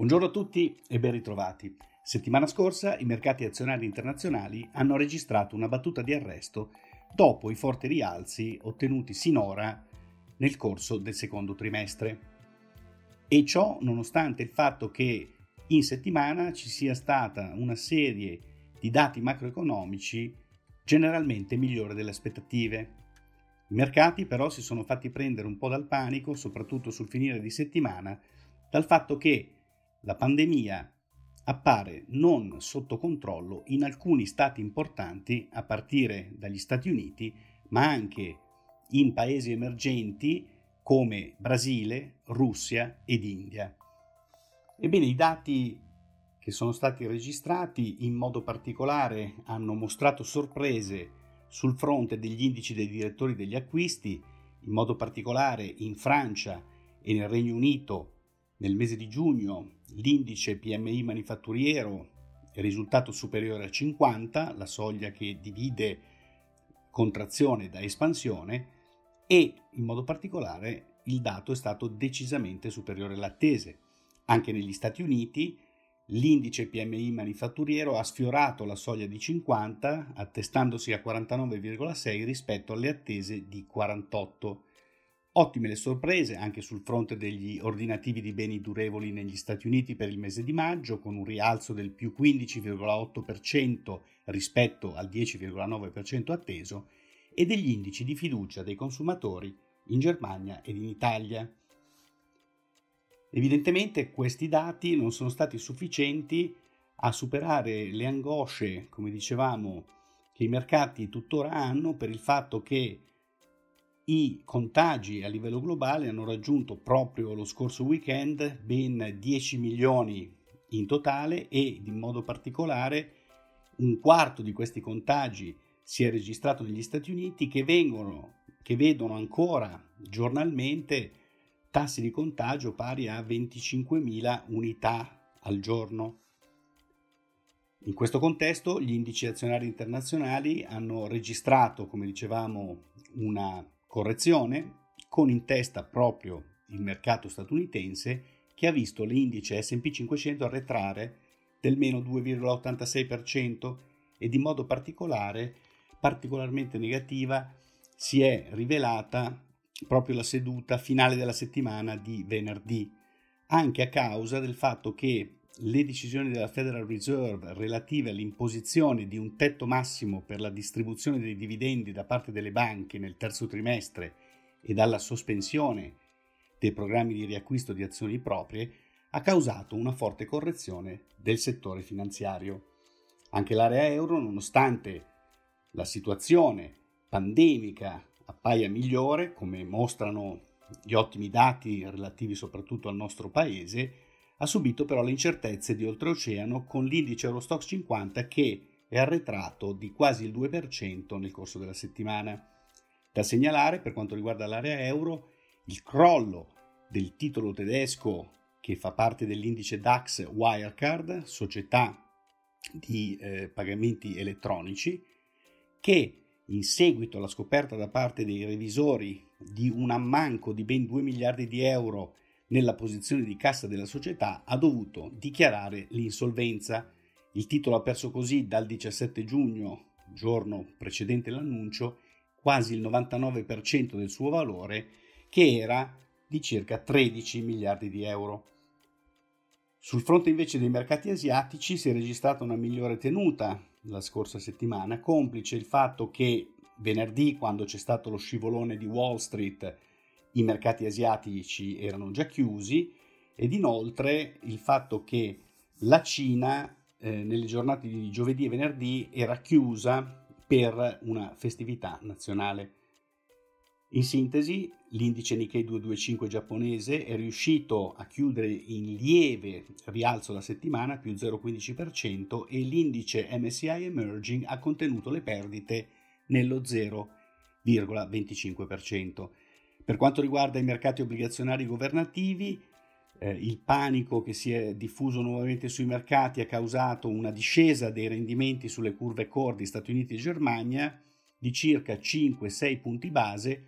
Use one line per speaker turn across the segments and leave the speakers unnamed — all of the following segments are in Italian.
Buongiorno a tutti e ben ritrovati. Settimana scorsa i mercati azionari internazionali hanno registrato una battuta di arresto dopo i forti rialzi ottenuti sinora nel corso del secondo trimestre. E ciò nonostante il fatto che in settimana ci sia stata una serie di dati macroeconomici generalmente migliore delle aspettative. I mercati però si sono fatti prendere un po' dal panico, soprattutto sul finire di settimana, dal fatto che la pandemia appare non sotto controllo in alcuni stati importanti, a partire dagli Stati Uniti, ma anche in paesi emergenti come Brasile, Russia ed India. Ebbene, i dati che sono stati registrati in modo particolare hanno mostrato sorprese sul fronte degli indici dei direttori degli acquisti, in modo particolare in Francia e nel Regno Unito nel mese di giugno l'indice PMI manifatturiero è risultato superiore a 50, la soglia che divide contrazione da espansione, e in modo particolare il dato è stato decisamente superiore alle attese. Anche negli Stati Uniti l'indice PMI manifatturiero ha sfiorato la soglia di 50, attestandosi a 49,6 rispetto alle attese di 48. Ottime le sorprese anche sul fronte degli ordinativi di beni durevoli negli Stati Uniti per il mese di maggio, con un rialzo del più 15,8% rispetto al 10,9% atteso, e degli indici di fiducia dei consumatori in Germania ed in Italia. Evidentemente questi dati non sono stati sufficienti a superare le angosce, come dicevamo, che i mercati tuttora hanno per il fatto che i contagi a livello globale hanno raggiunto proprio lo scorso weekend ben 10 milioni in totale e in modo particolare un quarto di questi contagi si è registrato negli Stati Uniti che, vengono, che vedono ancora giornalmente tassi di contagio pari a 25.000 unità al giorno. In questo contesto gli indici azionari internazionali hanno registrato, come dicevamo, una correzione con in testa proprio il mercato statunitense che ha visto l'indice SP 500 arretrare del meno 2,86% e di modo particolare, particolarmente negativa, si è rivelata proprio la seduta finale della settimana di venerdì, anche a causa del fatto che le decisioni della Federal Reserve relative all'imposizione di un tetto massimo per la distribuzione dei dividendi da parte delle banche nel terzo trimestre e dalla sospensione dei programmi di riacquisto di azioni proprie ha causato una forte correzione del settore finanziario. Anche l'area euro, nonostante la situazione pandemica appaia migliore, come mostrano gli ottimi dati relativi soprattutto al nostro paese, ha subito però le incertezze di oltreoceano con l'indice Eurostox 50 che è arretrato di quasi il 2% nel corso della settimana. Da segnalare per quanto riguarda l'area euro il crollo del titolo tedesco che fa parte dell'indice DAX Wirecard, società di eh, pagamenti elettronici, che in seguito alla scoperta da parte dei revisori di un ammanco di ben 2 miliardi di euro nella posizione di cassa della società, ha dovuto dichiarare l'insolvenza. Il titolo ha perso così dal 17 giugno, giorno precedente l'annuncio, quasi il 99% del suo valore, che era di circa 13 miliardi di euro. Sul fronte invece dei mercati asiatici si è registrata una migliore tenuta la scorsa settimana, complice il fatto che venerdì, quando c'è stato lo scivolone di Wall Street, i mercati asiatici erano già chiusi ed inoltre il fatto che la Cina eh, nelle giornate di giovedì e venerdì era chiusa per una festività nazionale. In sintesi, l'indice Nikkei 225 giapponese è riuscito a chiudere in lieve rialzo la settimana, più 0,15%, e l'indice MSI Emerging ha contenuto le perdite nello 0,25%. Per quanto riguarda i mercati obbligazionari governativi, eh, il panico che si è diffuso nuovamente sui mercati ha causato una discesa dei rendimenti sulle curve core di Stati Uniti e Germania di circa 5-6 punti base,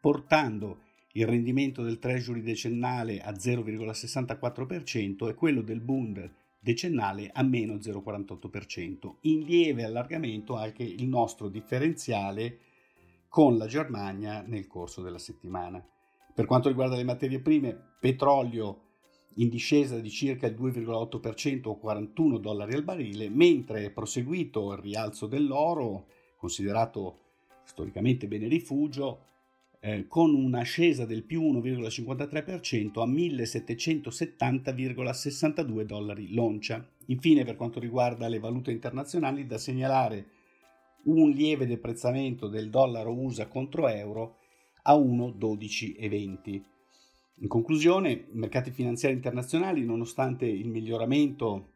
portando il rendimento del Treasury decennale a 0,64% e quello del Bund decennale a meno 0,48%. In lieve allargamento anche il nostro differenziale con la Germania nel corso della settimana. Per quanto riguarda le materie prime, petrolio in discesa di circa il 2,8% o 41 dollari al barile, mentre è proseguito il rialzo dell'oro, considerato storicamente bene rifugio, eh, con un'ascesa del più 1,53% a 1770,62 dollari l'oncia. Infine, per quanto riguarda le valute internazionali, da segnalare un lieve deprezzamento del dollaro USA contro euro a 1,1220. In conclusione, i mercati finanziari internazionali, nonostante il miglioramento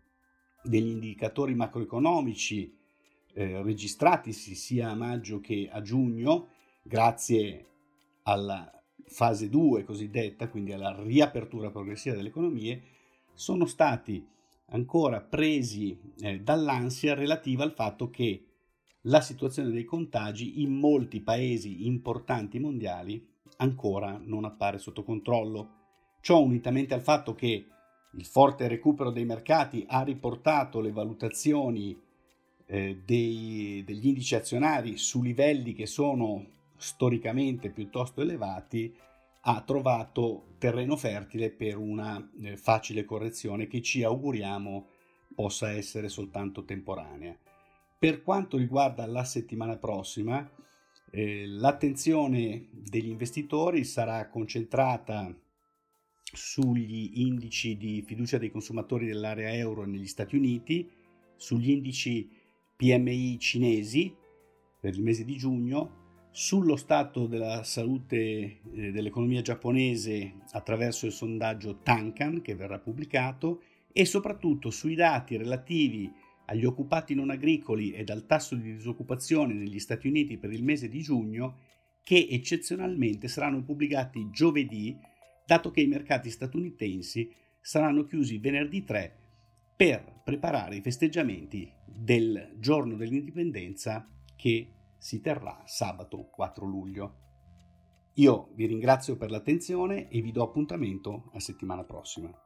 degli indicatori macroeconomici eh, registratisi sia a maggio che a giugno, grazie alla fase 2 cosiddetta, quindi alla riapertura progressiva delle economie, sono stati ancora presi eh, dall'ansia relativa al fatto che la situazione dei contagi in molti paesi importanti mondiali ancora non appare sotto controllo. Ciò unitamente al fatto che il forte recupero dei mercati ha riportato le valutazioni eh, dei, degli indici azionari su livelli che sono storicamente piuttosto elevati, ha trovato terreno fertile per una eh, facile correzione che ci auguriamo possa essere soltanto temporanea. Per quanto riguarda la settimana prossima, eh, l'attenzione degli investitori sarà concentrata sugli indici di fiducia dei consumatori dell'area euro negli Stati Uniti, sugli indici PMI cinesi per il mese di giugno, sullo stato della salute eh, dell'economia giapponese attraverso il sondaggio Tankan che verrà pubblicato e soprattutto sui dati relativi agli occupati non agricoli e dal tasso di disoccupazione negli Stati Uniti per il mese di giugno che eccezionalmente saranno pubblicati giovedì dato che i mercati statunitensi saranno chiusi venerdì 3 per preparare i festeggiamenti del giorno dell'indipendenza che si terrà sabato 4 luglio. Io vi ringrazio per l'attenzione e vi do appuntamento a settimana prossima.